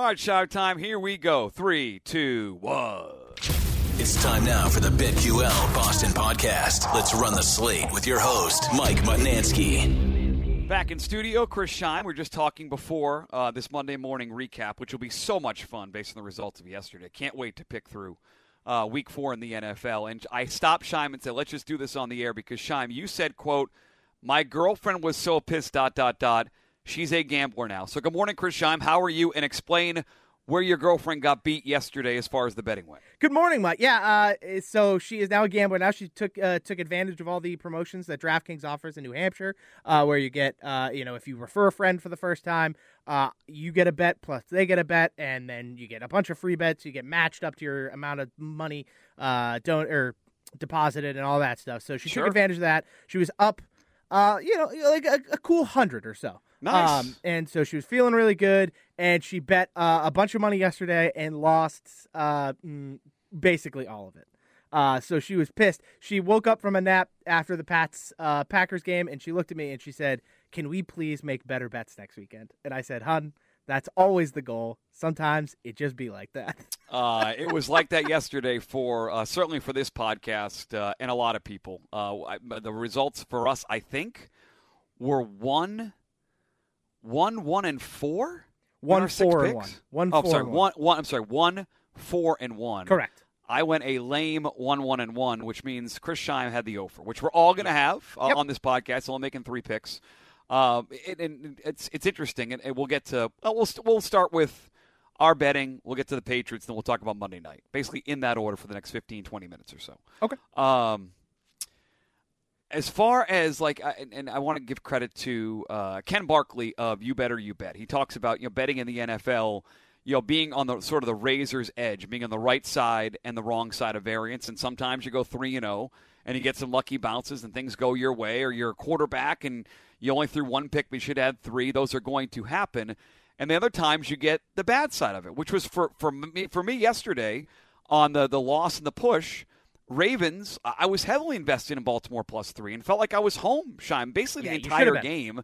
All right, shout time. Here we go. Three, two, one. It's time now for the BetQL Boston podcast. Let's run the slate with your host, Mike Mutnansky. Back in studio, Chris Scheim. We are just talking before uh, this Monday morning recap, which will be so much fun based on the results of yesterday. Can't wait to pick through uh, week four in the NFL. And I stopped Scheim and said, let's just do this on the air because, Scheim, you said, quote, my girlfriend was so pissed, dot, dot, dot. She's a gambler now. So good morning, Chris Scheim. How are you? And explain where your girlfriend got beat yesterday as far as the betting went. Good morning, Mike. Yeah, uh, so she is now a gambler. Now she took uh, took advantage of all the promotions that DraftKings offers in New Hampshire, uh, where you get, uh, you know, if you refer a friend for the first time, uh, you get a bet plus they get a bet, and then you get a bunch of free bets. You get matched up to your amount of money uh, don't or deposited and all that stuff. So she Sure. took advantage of that. She was up, you know, like a, a cool hundred or so. Nice. Um, and so she was feeling really good, and she bet uh, a bunch of money yesterday and lost uh, mm, basically all of it. Uh, so she was pissed. She woke up from a nap after the Pats uh, Packers game, and she looked at me and she said, "Can we please make better bets next weekend?" And I said, "Hun, that's always the goal. Sometimes it just be like that." Uh, it was like that yesterday for uh, certainly for this podcast uh, and a lot of people. Uh, I, the results for us, I think, were one, one, one, and four. One four and one. One Oh, four sorry, and one, one. I'm sorry, one, four, and one. Correct. I went a lame one, one, and one, which means Chris Scheim had the offer, which we're all going to have uh, Yep. on this podcast. So I'm making three picks. Um, it, and it's it's interesting, and, and we'll get to uh, we'll we'll start with our betting. We'll get to the Patriots, then we'll talk about Monday night, basically in that order for the next 15, 20 minutes or so. Okay. Um, as far as like, and, I want to give credit to uh, Ken Barkley of You Better You Bet. He talks about you know betting in the NFL, you know being on the sort of the razor's edge, being on the right side and the wrong side of variance, and sometimes you go three and zero, and you get some lucky bounces, and things go your way, or you're a quarterback and you only threw one pick, but you should had three. Those are going to happen. And the other times you get the bad side of it, which was for for me for me yesterday on the the loss and the push. Ravens, I was heavily invested in Baltimore plus three and felt like I was home, Scheim, basically Yeah, the entire game,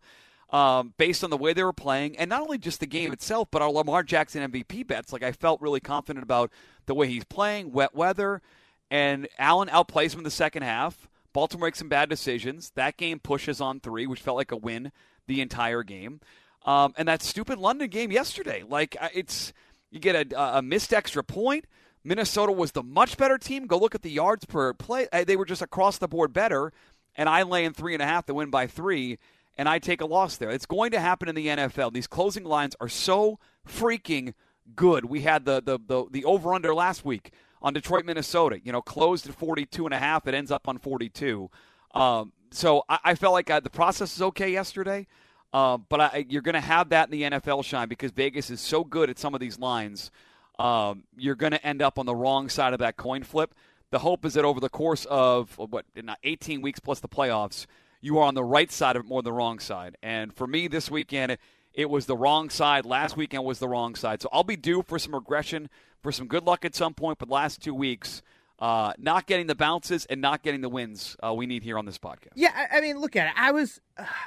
um, based on the way they were playing, and not only just the game itself, but our Lamar Jackson MVP bets. Like I felt really confident about the way he's playing, wet weather, and Allen outplays him in the second half. Baltimore makes some bad decisions. That game pushes on three, which felt like a win the entire game. Um, and that stupid London game yesterday, like it's you get a, a missed extra point. Minnesota was the much better team. Go look at the yards per play. Uh, They were just across the board better. And I lay in three and a half to win by three, and I take a loss there. It's going to happen in the NFL. These closing lines are so freaking good. We had the the the, the over under last week on Detroit, Minnesota. You know, closed at 42 and a half. It ends up on 42. Um, so I, I felt like uh, the process is okay yesterday. Uh, but I, you're going to have that in the NFL, Scheim, because Vegas is so good at some of these lines. Um, you're going to end up on the wrong side of that coin flip. The hope is that over the course of what not 18 weeks plus the playoffs, you are on the right side of it more than the wrong side. And for me this weekend, it was the wrong side. Last weekend was the wrong side. So I'll be due for some regression, for some good luck at some point. But last two weeks, uh, not getting the bounces and not getting the wins uh, we need here on this podcast. Yeah, I, I mean, look at it. I was,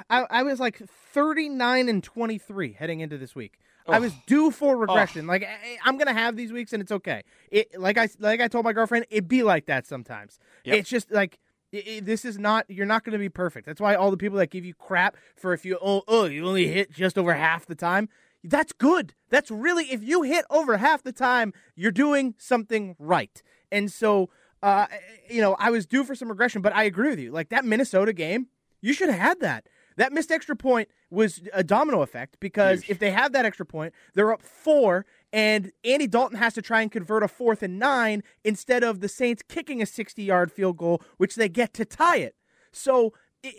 I, I was like thirty nine and twenty three heading into this week. I was due for regression. Like I, I'm gonna have these weeks, and it's okay. It like I like I told my girlfriend, it be like that sometimes. Yep. It's just like. i i this is not. You're not going to be perfect. That's why all the people that give you crap for if you oh oh you only hit just over half the time. That's good. That's really if you hit over half the time, you're doing something right. And so, uh, you know, I was due for some regression, but I agree with you. Like that Minnesota game, you should have had that. That missed extra point was a domino effect because Huge. if they have that extra point, they're up four, and Andy Dalton has to try and convert a fourth and nine instead of the Saints kicking a 60 yard field goal, which they get to tie it. So,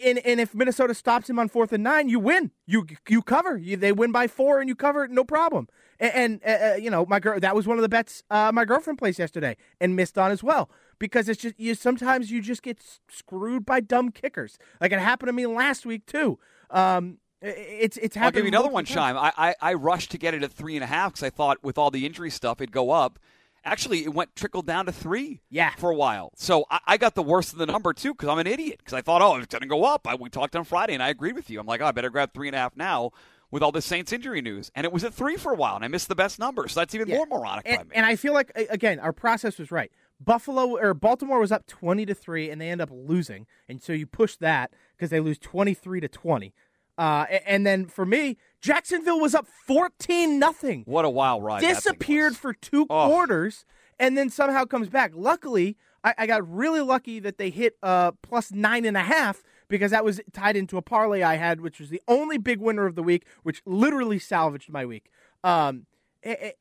and, and if Minnesota stops him on fourth and nine, you win. You you cover. You, they win by four, and you cover, no problem. And, and uh, uh, you know, my girl, that was one of the bets uh, my girlfriend placed yesterday and missed on as well because it's just you. Sometimes you just get screwed by dumb kickers. Like it happened to me last week too. Um, it's it's I'll happened. give you another one, times. Scheim. I, I, I rushed to get it at three and a half because I thought with all the injury stuff it'd go up. Actually, it went trickled down to three. Yeah. for a while. So I, I got the worst of the number too because I'm an idiot because I thought, oh, it's going to go up. I, we talked on Friday and I agreed with you. I'm like, oh, I better grab three and a half now. with all the Saints injury news, and it was at three for a while, and I missed the best number, so that's even Yeah. more moronic by and, me. and I feel like again our process was right. Buffalo or Baltimore was up twenty to three, and they end up losing, and so you push that because they lose twenty three to twenty. Uh, and then for me, Jacksonville was up fourteen nothing. what a wild ride! disappeared for two Oh. quarters and then somehow comes back. Luckily, I, I got really lucky that they hit uh, plus nine and a half because that was tied into a parlay I had, which was the only big winner of the week, which literally salvaged my week. Um,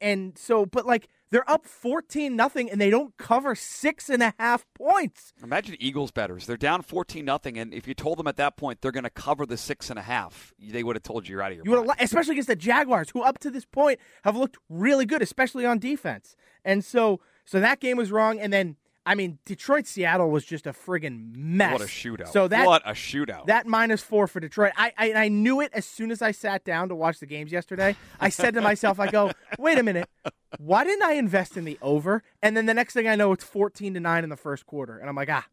and so, but like they're up fourteen nothing, and they don't cover six and a half points. Imagine Eagles betters. They're down 14 nothing, and if you told them at that point they're going to cover the six and a half, they would have told you you're out of your You would mind. especially against the Jaguars, who up to this point have looked really good, especially on defense. And so, so that game was wrong. And then, I mean, Detroit Seattle was just a friggin' mess. What a shootout! So that what a shootout! that minus four for Detroit, I, I I knew it as soon as I sat down to watch the games yesterday. I said to myself, I go, wait a minute, why didn't I invest in the over? And then the next thing I know, it's fourteen to nine in the first quarter, and I'm like, ah.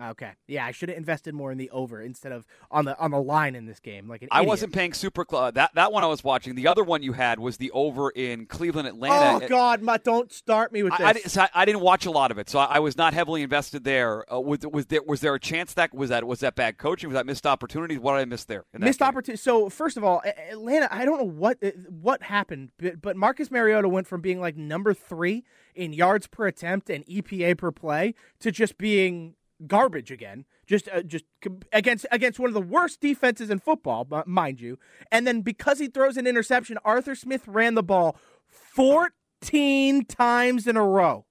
Okay, yeah, I should have invested more in the over instead of on the on the line in this game. Like an I idiot. wasn't paying super close. That that one I was watching. The other one you had was the over in Cleveland, Atlanta. Oh God, don't start me with this. I, I, didn't- so I- I didn't watch a lot of it, so I, I was not heavily invested there. Uh, was, was there was there a chance that was that was that bad coaching? Was that missed opportunities? What did I miss there? missed opportunity. So first of all, Atlanta. I don't know what uh, what happened, but, but Marcus Mariota went from being like number three in yards per attempt and EPA per play to just being garbage again. Just uh, just against against one of the worst defenses in football, mind you. And then because he throws an interception, Arthur Smith ran the ball fourteen times in a row.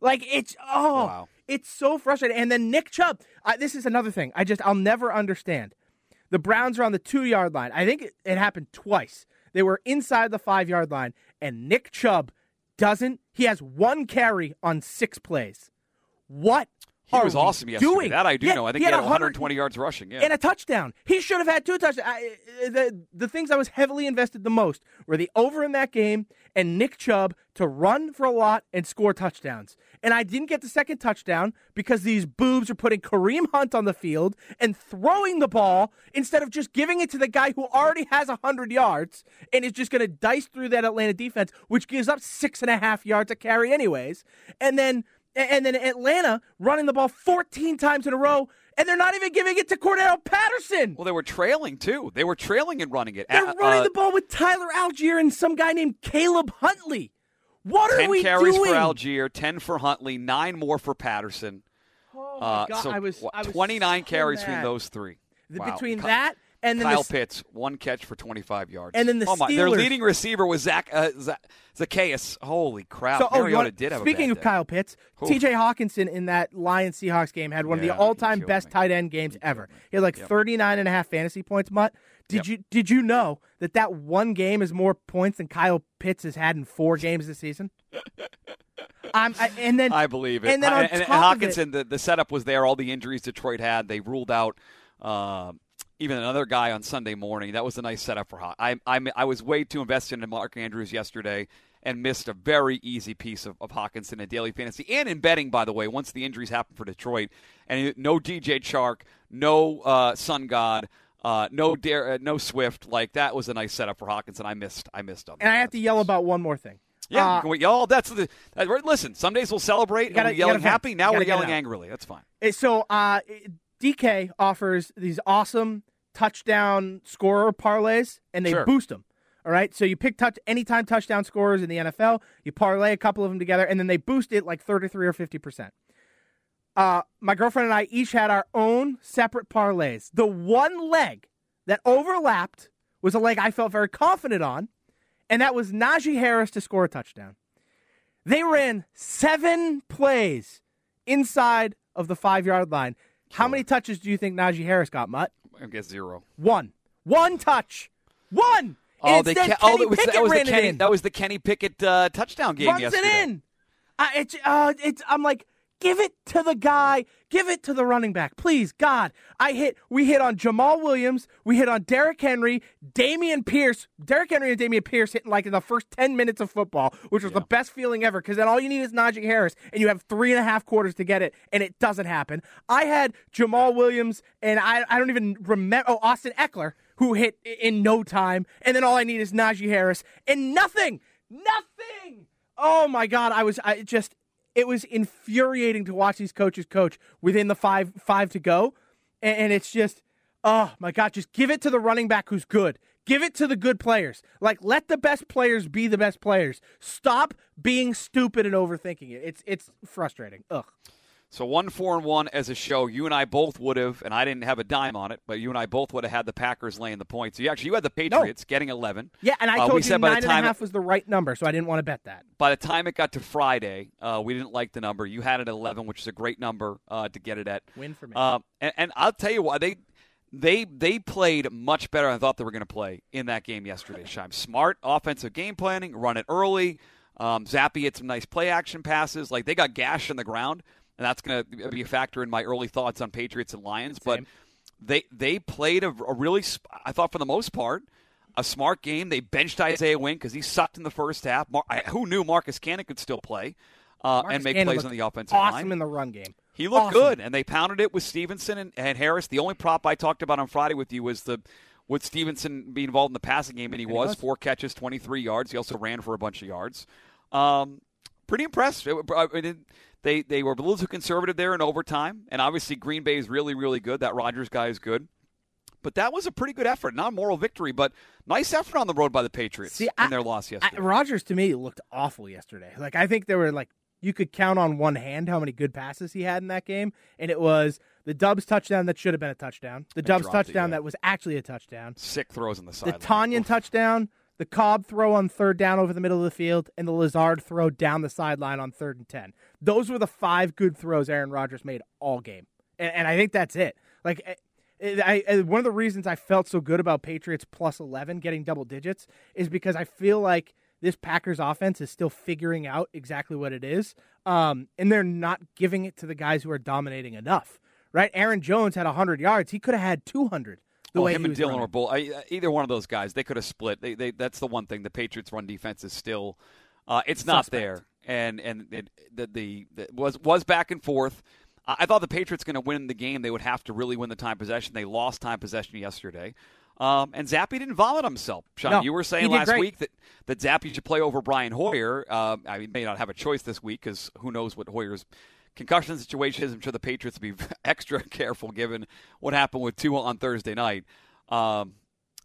Like it's oh, Wow. it's so frustrating. And then Nick Chubb. I, this is another thing. I just I'll never understand. The Browns are on the two yard line. I think it, it happened twice. They were inside the five yard line, and Nick Chubb doesn't. He has one carry on six plays. What? He was we awesome yesterday. Doing? That I do Yeah, know. I think he had, 100 120 yards rushing. Yeah. and a touchdown. He should have had two touchdowns. I, uh, the, the things I was heavily invested the most were the over in that game and Nick Chubb to run for a lot and score touchdowns. And I didn't get the second touchdown because these boobs are putting Kareem Hunt on the field and throwing the ball instead of just giving it to the guy who already has 100 yards and is just going to dice through that Atlanta defense, which gives up six and a half yards a carry, anyways. And then and then Atlanta running the ball 14 times in a row, and they're not even giving it to Cordarrelle Patterson. well, they were trailing too. They were trailing and running it. They're Uh, running uh, the ball with Tyler Allgeier and some guy named Caleb Huntley. What are 10 we carries doing? for Allgeier, 10 for Huntley, nine more for Patterson. Oh my Uh, God, so I was, I was 29 so carries mad. between those three. The- Wow. Between that and then Kyle the, Pitts, one catch for 25 yards. And then the oh my, Their Steelers- leading receiver was Zach uh, Zaccheaus. Holy crap. So, oh, want- did have speaking of day. Kyle Pitts, Oof. T.J. Hockenson in that Lions Seahawks game had one of the all-time best me. tight end games ever. He had like Yep. 39 and a half fantasy points. Mut, did Yep. you did you know that that one game is more points than Kyle Pitts has had in four games this season? I'm, I, and then I believe it. And then on and, and top it- Hockenson, the, the setup was there. All the injuries Detroit had, they ruled out uh, even another guy on Sunday morning. That was a nice setup for Haw. I, I, I was way too invested in Mark Andrews yesterday and missed a very easy piece of, of Hockenson in daily fantasy and in betting, by the way, once the injuries happened for Detroit. And no DJ Chark, no uh, Sun God. Uh, no, Dare, uh, no Swift. Like that was a nice setup for Hockenson. I missed. I missed on that. and I have to yell about one more thing. Yeah, Uh, you can we yell. That's the. Uh, listen, some days we'll celebrate gotta- and we're yelling happy. Now we're gotta get it yelling angrily. That's fine. So uh, DK offers these awesome touchdown scorer parlays, and they Sure. boost them. All right, so you pick touch anytime touchdown scorers in the NFL, you parlay a couple of them together, and then they boost it like thirty three or fifty percent. Uh, my girlfriend and I each had our own separate parlays. The one leg that overlapped was a leg I felt very confident on, and that was Najee Harris to score a touchdown. They ran seven plays inside of the five yard line. How many touches do you think Najee Harris got, Mut? I guess zero. One. One touch. One. Oh, And they instead, ca- oh, Kenny that was, Pickett that was the Kenny. That was the Kenny Pickett uh, touchdown game Runs yesterday. it in. I, it's, uh, it's, I'm like, give it to the guy. Give it to the running back. Please, God. I hit, we hit on Jamaal Williams. We hit on Derrick Henry, Dameon Pierce. Derrick Henry and Dameon Pierce hitting like in the first 10 minutes of football, which was the best feeling ever because then all you need is Najee Harris and you have three and a half quarters to get it and it doesn't happen. I had Jamaal Williams and I, I don't even remember, oh, Austin Ekeler who hit in no time, and then all I need is Najee Harris, and nothing, nothing. Oh my God, I was I just it was infuriating to watch these coaches coach within the five five to go, and, and it's just oh my God, just give it to the running back who's good. Give it to the good players. Like let the best players be the best players. Stop being stupid and overthinking it. It's it's frustrating. Ugh. So one four and one as a show. You and I both would have, and I didn't have a dime on it, but you and I both would have had the Packers laying the points. So you actually you had the Patriots no. getting eleven. Yeah, and I uh, told you nine and a half was the right number, so I didn't want to bet that. By the time it got to Friday, uh, we didn't like the number. You had it at eleven, which is a great number uh, to get it at. Win for me. Uh, and, and I'll tell you why they they they played much better than I thought they were going to play in that game yesterday. Scheim smart offensive game planning, run it early. Um, Zappe had some nice play action passes. Like they got gash in the ground and that's going to be a factor in my early thoughts on Patriots and Lions. Same. But they they played a, a, really, I thought for the most part, a smart game. They benched Isaiah Wynn because he sucked in the first half. Mar- I, who knew Marcus Cannon could still play uh, and make Cannon plays on the offensive awesome line? Awesome in the run game. He looked awesome. good, and they pounded it with Stevenson and, and Harris. The only prop I talked about on Friday with you was the would Stevenson be involved in the passing game, and he, and was, he was four catches, twenty three yards. He also ran for a bunch of yards. Um, pretty impressed. It, it, they they were a little too conservative there in overtime, and obviously Green Bay is really really good. That Rodgers guy is good. But that was a pretty good effort. Not a moral victory, but nice effort on the road by the Patriots See, in I, their loss yesterday. Rodgers to me looked awful yesterday. Like I think there were like you could count on one hand how many good passes he had in that game, and it was the Doubs touchdown that should have been a touchdown, the Doubs touchdown it, yeah. that was actually a touchdown, sick throws on the side, the Tonyan touchdown, the Cobb throw on third down over the middle of the field, and the Lazard throw down the sideline on third and 10. Those were the five good throws Aaron Rodgers made all game. And, and I think that's it. Like, eh, eh, I, I, one of the reasons I felt so good about Patriots plus 11 getting double digits is because I feel like this Packers offense is still figuring out exactly what it is. Um, and they're not giving it to the guys who are dominating enough, right? Aaron Jones had 100 yards. He could have had 200 the well, way him and Dillon running. were both either one of those guys. They could have split. They, they, that's the one thing. The Patriots' run defense is still, uh, it's not there, and and it, the, the, the was was back and forth. I thought the Patriots going to win the game. They would have to really win the time possession. They lost time possession yesterday. Um, and Zappe didn't vomit himself. Sean, no, you were saying last week that, that Zappe should play over Brian Hoyer. Uh, I mean, may not have a choice this week because who knows what Hoyer's concussion situation is. I'm sure the Patriots will be extra careful given what happened with Tua on Thursday night. Um,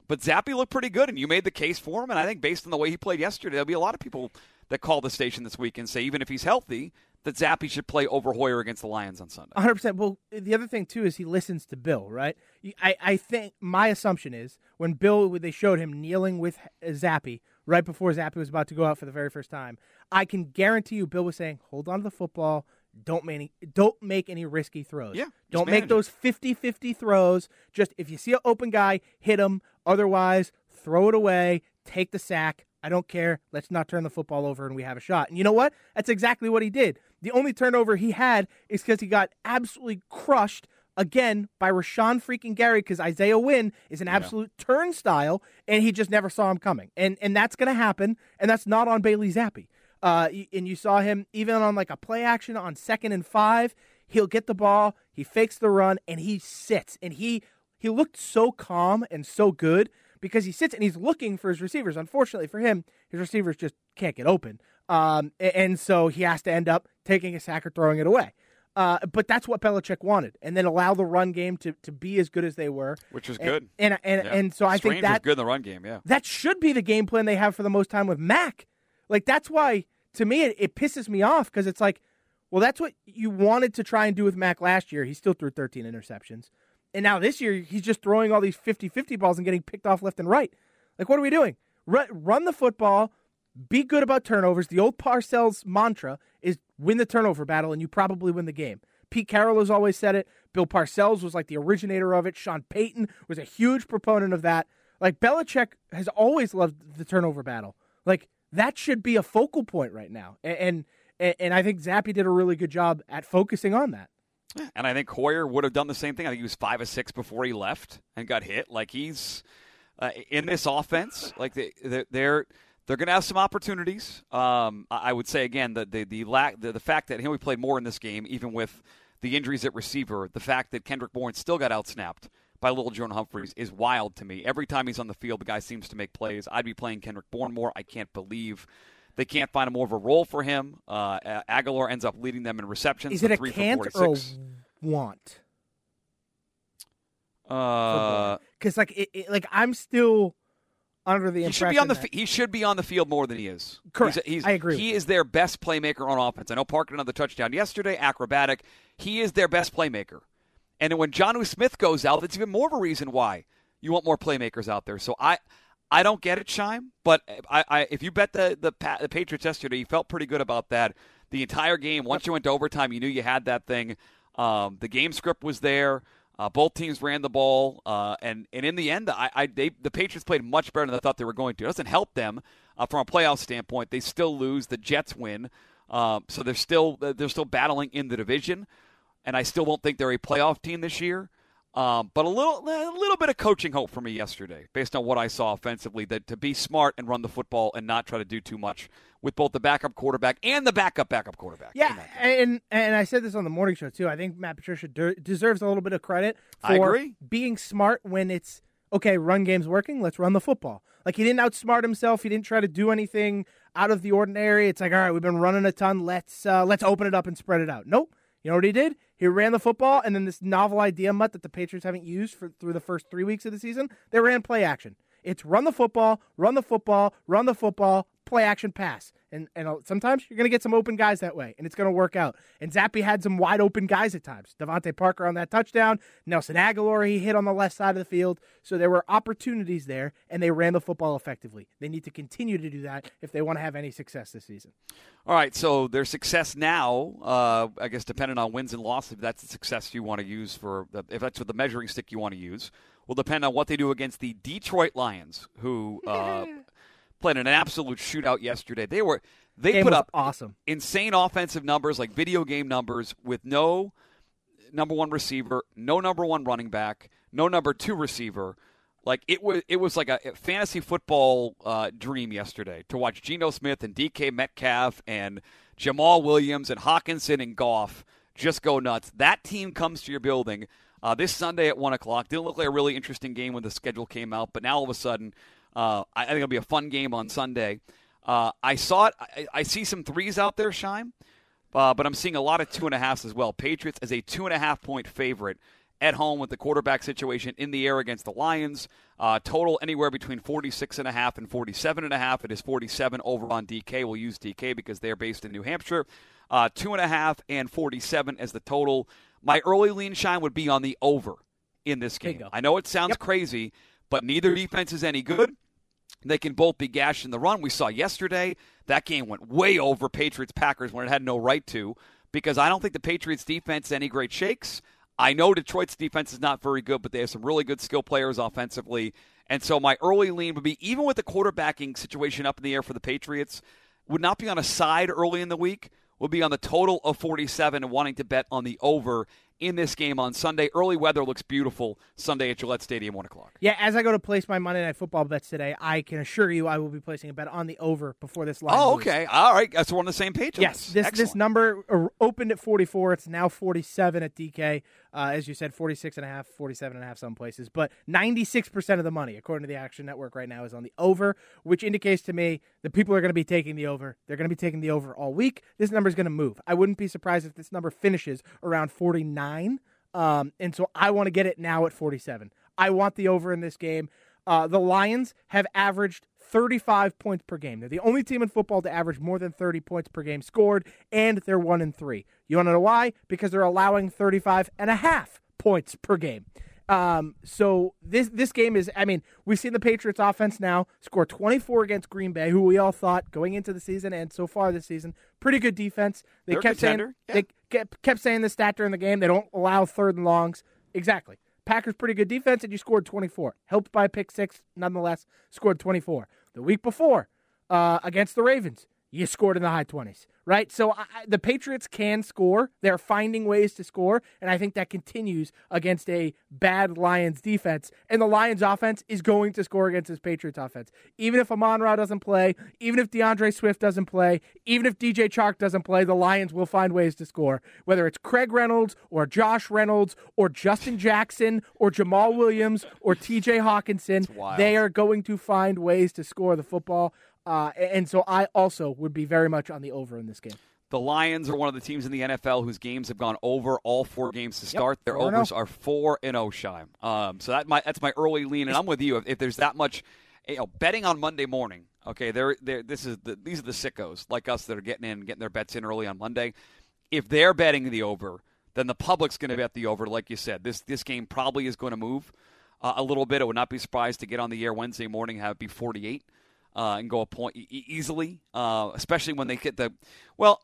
but Zappe looked pretty good, and you made the case for him. And I think based on the way he played yesterday, there'll be a lot of people that call the station this week and say even if he's healthy, that Zappe should play over Hoyer against the Lions on Sunday. 100%. Well, the other thing, too, is he listens to Bill, right? I, I think my assumption is when Bill, they showed him kneeling with Zappe right before Zappe was about to go out for the very first time, I can guarantee you Bill was saying, hold on to the football, don't make any, don't make any risky throws. Yeah, don't make those 50-50 throws. Just if you see an open guy, hit him. Otherwise, throw it away. Take the sack. I don't care. Let's not turn the football over and we have a shot. And you know what? That's exactly what he did. The only turnover he had is because he got absolutely crushed again by Rashan freaking Gary because Isaiah Wynn is an absolute yeah. turnstile and he just never saw him coming. And and that's going to happen. And that's not on Bailey Zappe. Uh, and you saw him even on like a play action on second and five. He'll get the ball, he fakes the run, and he sits. And he he looked so calm and so good because he sits and he's looking for his receivers. Unfortunately for him, his receivers just can't get open. Um, and so he has to end up taking a sack or throwing it away. Uh, but that's what Belichick wanted, and then allow the run game to, to be as good as they were, which was good. And and and, yeah. and so I Strange think that good in the run game. Yeah, that should be the game plan they have for the most time with Mac. Like that's why to me it, it pisses me off because it's like, well, that's what you wanted to try and do with Mac last year. He still threw 13 interceptions. And now this year, he's just throwing all these 50 50 balls and getting picked off left and right. Like, what are we doing? Run, run the football, be good about turnovers. The old Parcells mantra is win the turnover battle, and you probably win the game. Pete Carroll has always said it. Bill Parcells was like the originator of it. Sean Payton was a huge proponent of that. Like, Belichick has always loved the turnover battle. Like, that should be a focal point right now. And, and, and I think Zappe did a really good job at focusing on that. And I think Hoyer would have done the same thing. I think he was five or six before he left and got hit. Like he's uh, in this offense. Like they, they're they're going to have some opportunities. Um, I would say again the the the, lack, the the fact that he only played more in this game, even with the injuries at receiver, the fact that Kendrick Bourne still got outsnapped by Lil'Jordan Humphreys is wild to me. Every time he's on the field, the guy seems to make plays. I'd be playing Kendrick Bourne more. I can't believe they can't find a more of a role for him. Uh, Agholor ends up leading them in receptions. Is it a can't or a 46. want? Uh, Because like it, it- like I'm still under the he should be on the that- he should be on the field more than he is. Correct. He's, he's, I agree He is their best playmaker on offense. I know Parker another touchdown yesterday, acrobatic. He is their best playmaker. And when Jonnu Smith goes out, that's even more of a reason why you want more playmakers out there. So I, I don't get it, Scheim. But I, I if you bet the the, the Patriots yesterday, you felt pretty good about that. The entire game, once you went to overtime, you knew you had that thing. Um, the game script was there. Uh, both teams ran the ball, uh, and and in the end, I, I they, the Patriots played much better than I thought they were going to. It doesn't help them uh, from a playoff standpoint. They still lose. The Jets win, um, so they're still they're still battling in the division, and I still don't think they're a playoff team this year. Um, but a little a little bit of coaching hope for me yesterday, based on what I saw offensively, that to be smart and run the football and not try to do too much with both the backup quarterback and the backup backup quarterback. Yeah, and and I said this on the morning show too. I think Matt Patricia de- deserves a little bit of credit for being smart when it's okay. Run game's working. Let's run the football. Like he didn't outsmart himself. He didn't try to do anything out of the ordinary. It's like all right, we've been running a ton. Let's uh, let's open it up and spread it out. Nope. You know what he did? He ran the football, and then this novel idea Mut that the Patriots haven't used for through the first three weeks of the season. They ran play action. It's run the football, run the football, run the football, play action pass. And and sometimes you're going to get some open guys that way, and it's going to work out. And Zappe had some wide open guys at times. DeVante Parker on that touchdown, Nelson Agholor he hit on the left side of the field. So there were opportunities there, and they ran the football effectively. They need to continue to do that if they want to have any success this season. All right, so their success now, uh, I guess, depending on wins and losses, if that's the success you want to use for, the, if that's what the measuring stick you want to use, will depend on what they do against the Detroit Lions, who uh, played an absolute shootout yesterday. They were they Game put up awesome. insane offensive numbers, like video game numbers, with no number one receiver, no number one running back, no number two receiver. Like it was, it was like a fantasy football uh, dream yesterday to watch Geno Smith and DK Metcalf and Jamaal Williams and Hockenson and Goff just go nuts. That team comes to your building uh, this Sunday at one o'clock. Didn't look like a really interesting game when the schedule came out, but now all of a sudden, uh, I, I think it'll be a fun game on Sunday. Uh, I saw it. I, I see some threes out there, Scheim, uh, but I'm seeing a lot of two and a halfs as well. Patriots as a two and a half point favorite at home with the quarterback situation in the air against the Lions. Uh, total anywhere between 46 and a half and 47 and a half. It is 47 over on DK. We'll use DK because they're based in New Hampshire. Uh, two and a half and 47 as the total. My early lean Scheim would be on the over in this game. I know it sounds crazy, but neither defense is any good. They can both be gashed in the run. We saw yesterday that game went way over Patriots Packers when it had no right to because I don't think the Patriots defense any great shakes. I know Detroit's defense is not very good, but they have some really good skill players offensively. And so my early lean would be even with the quarterbacking situation up in the air for the Patriots, would not be on a side early in the week, would be on the total of 47 and wanting to bet on the over in this game on Sunday. Early weather looks beautiful Sunday at Gillette Stadium, 1 o'clock. Yeah, as I go to place my Monday Night Football bets today, I can assure you I will be placing a bet on the over before this line. Oh, moves. okay. All right. So we're on the same page. Yes, this this number opened at 44. It's now 47 at DK. Uh, as you said, 46 and a half, 47 and a half some places. But 96% of the money, according to the Action Network right now, is on the over, which indicates to me that people are going to be taking the over. They're going to be taking the over all week. This number is going to move. I wouldn't be surprised if this number finishes around 49. Um, and so I want to get it now at 47. I want the over in this game. Uh, the Lions have averaged 35 points per game. They're the only team in football to average more than 30 points per game scored, and they're one and three. You want to know why? Because they're allowing 35 and a half points per game. Um, so this this game is. I mean, we've seen the Patriots offense now score 24 against Green Bay, who we all thought going into the season and so far this season, pretty good defense. They They're kept saying yeah. they kept, kept saying the stat during the game. They don't allow third and longs. Exactly. Packers pretty good defense, and you scored 24. Helped by a pick six, nonetheless, scored 24. The week before, uh, against the Ravens, you scored in the high 20s, right? So I, the Patriots can score. They're finding ways to score, and I think that continues against a bad Lions defense. And the Lions offense is going to score against this Patriots offense. Even if Amon Ra doesn't play, even if D'Andre Swift doesn't play, even if DJ Chark doesn't play, the Lions will find ways to score. Whether it's Craig Reynolds or Josh Reynolds or Justin Jackson or Jamaal Williams or TJ Hockenson, they are going to find ways to score the football. Uh, and so I also would be very much on the over in this game. The Lions are one of the teams in the NFL whose games have gone over all four games to start. Their overs are four and oh Scheim. Um, so that my that's my early lean, and I'm with you. If, if there's that much, you know, betting on Monday morning, okay, they're, they're, this is the, these are the sickos like us that are getting in, getting their bets in early on Monday. If they're betting the over, then the public's going to bet the over. Like you said, this this game probably is going to move uh, a little bit. I would not be surprised to get on the air Wednesday morning have it be 48 uh, and go a point e- easily, uh, especially when they get the. Well,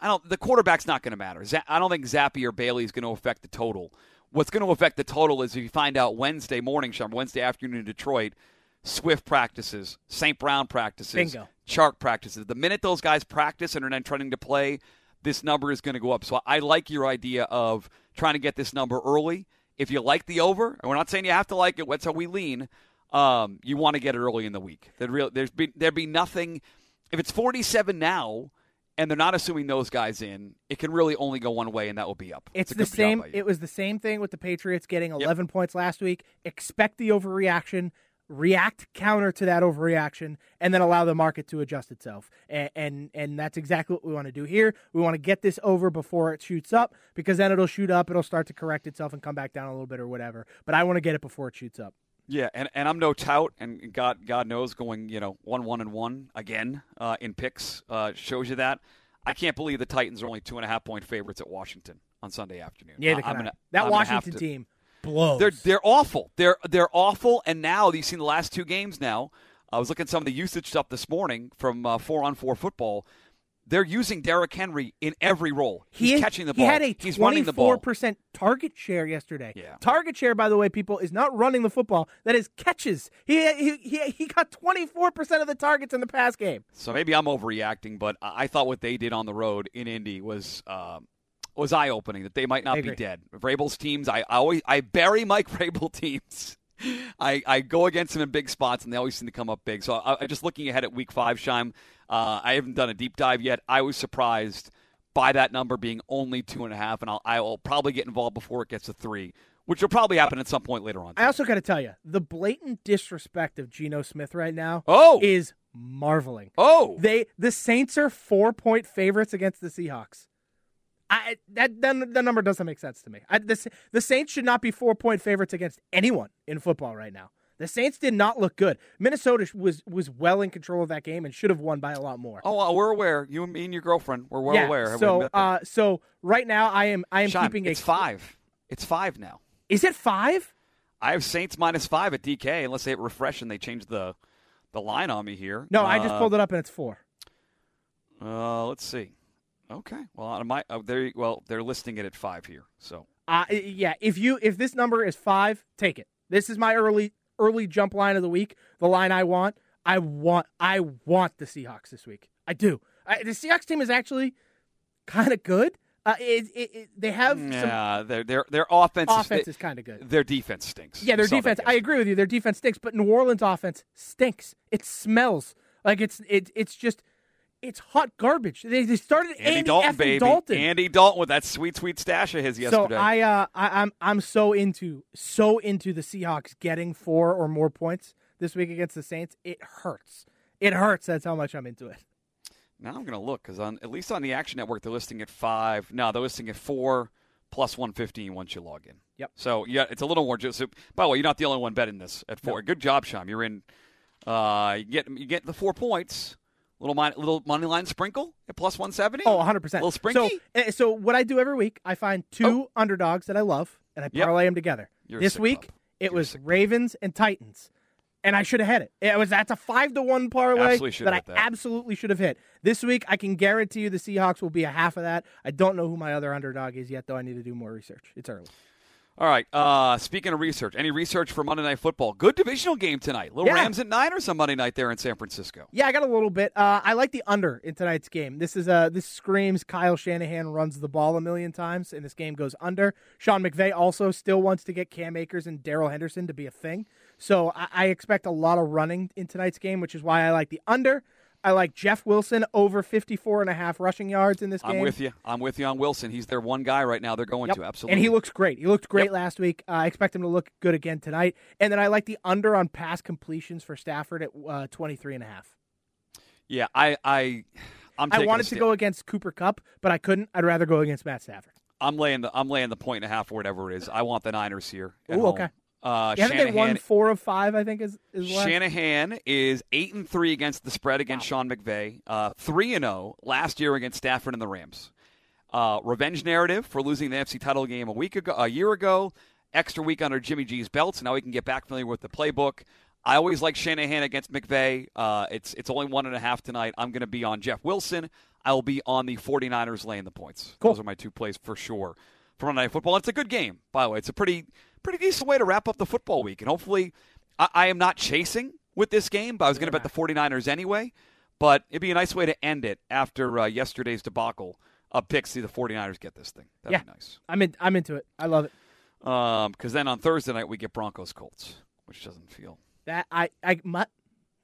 I- don't. The quarterback's not going to matter. I don't think Zappe or Bailey is going to affect the total. What's going to affect the total is if you find out Wednesday morning, Sean, Wednesday afternoon in Detroit, Swift practices, St. Brown practices, Bingo. Chark practices. The minute those guys practice and are then trying to play, this number is going to go up. So I like your idea of trying to get this number early. If you like the over, and we're not saying you have to like it, that's how we lean. Um, you want to get it early in the week. There real, there's be, there'd be nothing. If it's 47 now, and they're not assuming those guys in, it can really only go one way, and that will be up. It's a the same. It was the same thing with the Patriots getting 11 points last week. Expect the overreaction, react counter to that overreaction, and then allow the market to adjust itself. And and, and that's exactly what we want to do here. We want to get this over before it shoots up because then it'll shoot up, it'll start to correct itself and come back down a little bit or whatever. But I want to get it before it shoots up. Yeah, and, and I'm no tout, and God God knows going you know one one and one again uh, in picks uh, shows you that. I can't believe the Titans are only two and a half point favorites at Washington on Sunday afternoon. Yeah, gonna, that I'm Washington to- team blows. They're they're awful. They're they're awful. And now you've seen the last two games. Now I was looking at some of the usage stuff this morning from uh, four on four football. They're using Derrick Henry in every role. He's He is- catching the ball. He had a He's running the ball. percent target share yesterday. Yeah. Target share, by the way, people, is not running the football. That is catches. He he he, he got twenty four percent of the targets in the pass game. So maybe I'm overreacting, but I I thought what they did on the road in Indy was um, was eye opening. That they might not be dead. Vrabel's teams, I, I always I bury Mike Vrabel teams. I, I go against them in big spots, and they always seem to come up big. So I, I just looking ahead at Week Five, Scheim. Uh, I haven't done a deep dive yet. I was surprised by that number being only two and a half, and I'll, I will probably get involved before it gets to three, which will probably happen at some point later on. I also got to tell you, the blatant disrespect of Geno Smith right now Oh! is marveling. oh, They the Saints are four point favorites against the Seahawks. I that that, that number doesn't make sense to me. I, the the Saints should not be four point favorites against anyone in football right now. The Saints did not look good. Minnesota was was well in control of that game and should have won by a lot more. oh, uh, we're aware. You and me and your girlfriend, we're well yeah. aware. So uh, so right now I am I am Scheim, keeping it's a five. It's five now. Is it five? I have Saints minus five at DK unless they refresh and they change the the line on me here. No, I just pulled it up and it's four. Uh, let's see. Okay. Well, on my uh, there. Well, they're listing it at five here. So Uh, yeah, if you if this number is five, take it. This is my early early jump line of the week. The line I want. I want I want the Seahawks this week. I do. I, the Seahawks team is actually kind of good. Uh, it, it, it, they have some yeah, their their their offense, offense is, is kind of good. their defense stinks. Yeah, their defense. I agree with you. Their defense stinks, but New Orleans offense stinks. It smells like it's it, it's just it's hot garbage. They, they started Andy, Andy Dalton, baby. Dalton. Andy Dalton with that sweet, sweet stash of his yesterday. So I, uh, I, I'm, I'm so into, so into the Seahawks getting four or more points this week against the Saints. It hurts. It hurts. That's how much I'm into it. Now I'm going to look because on at least on the Action Network they're listing at five. No, they're listing at four plus 115 once you log in. Yep. So yeah, it's a little more. Just so, by the way, you're not the only one betting this at four. Good job, Scheim. You're in. Uh, you get you get the four points. Little mon- little money line sprinkle at plus 170. Oh, 100 percent. Little sprinky. So, uh, so what I do every week, I find two underdogs that I love, and I Yep. parlay them together. You're this week, pup. it You're was sick pup. Ravens and Titans, and I should have had it. It was that's a five to one parlay that I that. absolutely should have hit. This week, I can guarantee you the Seahawks will be a half of that. I don't know who my other underdog is yet, though. I need to do more research. It's early. All right. Uh, speaking of research, any research for Monday Night Football? Good divisional game tonight. Little Yeah. Rams at Niners on Monday night there in San Francisco. Yeah, I got a little bit. Uh, I like the under in tonight's game. This is uh, this screams Kyle Shanahan runs the ball a million times, and this game goes under. Sean McVay also still wants to get Cam Akers and Darrell Henderson to be a thing, so I, I expect a lot of running in tonight's game, which is why I like the under. I like Jeff Wilson over 54 and a half rushing yards in this game. I'm with you. I'm with you on Wilson. He's their one guy right now. They're going Yep. to absolutely. And he looks great. He looked great Yep. last week. Uh, I expect him to look good again tonight. And then I like the under on pass completions for Stafford at uh, 23 and a half. Yeah, I, I, I'm. I wanted to go against Cooper Kupp, but I couldn't. I'd rather go against Matt Stafford. I'm laying the. I'm laying the point and a half or whatever it is. I want the Niners here. Ooh, okay. Uh, haven't they won four of five? I think is is. Shanahan is eight and three against the spread against Sean McVay. Uh, Three and zero last year against Stafford and the Rams. Uh, revenge narrative for losing the NFC title game a week ago, a year ago. Extra week under Jimmy G's belt, so now we can get back familiar with the playbook. I always like Shanahan against McVay. Uh, it's it's only one and a half tonight. I'm going to be on Jeff Wilson. I will be on the 49ers laying the points. Cool. Those are my two plays for sure for Monday Night Football. It's a good game, by the way. It's a pretty pretty decent way to wrap up the football week. And hopefully, I, I am not chasing with this game, but I was going to bet the 49ers anyway. But it'd be a nice way to end it after uh, yesterday's debacle of picks. See the 49ers get this thing. That'd Yeah. be nice. I'm in. I'm into it. I love it. Because then on Thursday night we get Broncos Colts, which doesn't feel. That I I Mut.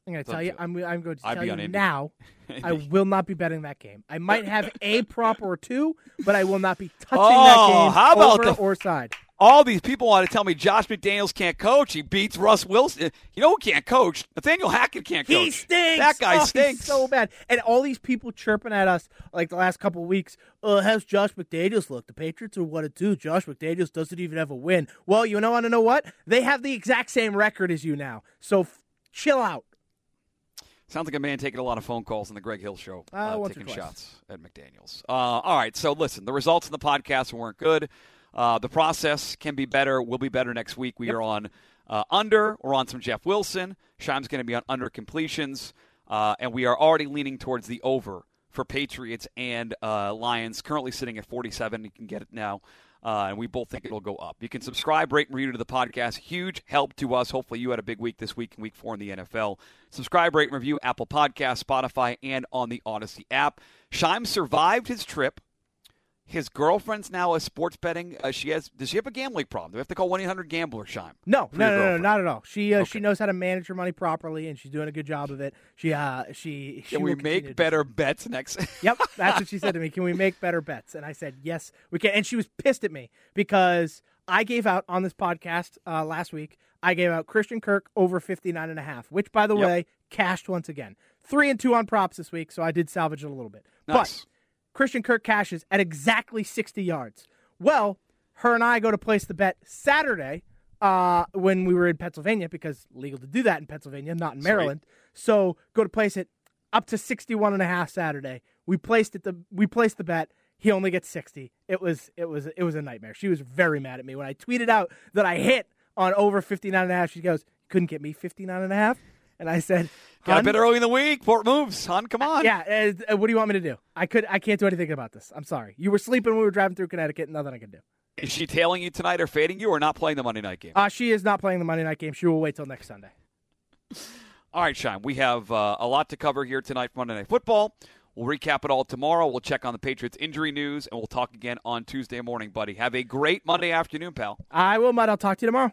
I'm going to tell you. I'm I'm going to I'd tell be you on now. I will not be betting that game. I might have a prop or two, but I will not be touching that Oh, game how about over the- or side. All these people want to tell me Josh McDaniels can't coach. He beats Russ Wilson. You know who can't coach? Nathaniel Hackett can't coach. He stinks. That guy Oh, stinks. so bad. And all these people chirping at us like the last couple of weeks. Uh, how's Josh McDaniels look? The Patriots are one and two. Josh McDaniels doesn't even have a win. Well, you know, want to know what? They have the exact same record as you now. So f- chill out. Sounds like a man taking a lot of phone calls on the Greg Hill show, Uh, uh, taking shots at McDaniels. Uh, all right, so listen, the results in the podcast weren't good. Uh, the process can be better. Will be better next week. We are on uh, under. We're on some Jeff Wilson. Scheim's going to be on under completions, uh, and we are already leaning towards the over for Patriots and uh, Lions. Currently sitting at 47. You can get it now. Uh, and we both think it'll go up. You can subscribe, rate, and review to the podcast. Huge help to us. Hopefully, you had a big week this week in week four in the NFL. Subscribe, rate, and review Apple Podcasts, Spotify, and on the Audacy app. Scheim survived his trip. His girlfriend's now a sports betting. Uh, she has. Does she have a gambling problem? Do we have to call one eight hundred Gambler? Scheim. No, no, no, no, not at all. She uh, she knows how to manage her money properly, and she's doing a good job of it. She uh she she Can we will continue to make better bets next? Yep, that's what she said to me. Can we make better bets? And I said, yes, we can. And she was pissed at me because I gave out on this podcast uh, last week, I gave out Christian Kirk over 59 and a half, which, by the Yep. way, cashed once again. Three and two on props this week, so I did salvage it a little bit. Nice. But Christian Kirk cashes at exactly 60 yards. Well, her and I go to place the bet Saturday uh, when we were in Pennsylvania because legal to do that in Pennsylvania, not in Sweet. Maryland. So go to place it up to 61 and a half Saturday. We placed it the we placed the bet. He only gets 60. It was it was it was a nightmare. She was very mad at me when I tweeted out that I hit on over 59 and a half. She goes, "Couldn't get me 59 and a half." And I said, Got a bit early in the week. Port moves, hon. Come on. yeah, uh, what do you want me to do? I could I can't do anything about this. I'm sorry. You were sleeping when we were driving through Connecticut. Nothing I can do. Is she tailing you tonight or fading you or not playing the Monday night game? Uh, she is not playing the Monday night game. She will wait till next Sunday. All right, Scheim. We have uh, a lot to cover here tonight for Monday Night Football. We'll recap it all tomorrow. We'll check on the Patriots injury news, and we'll talk again on Tuesday morning, buddy. Have a great Monday afternoon, pal. I will, Mut. I'll talk to you tomorrow.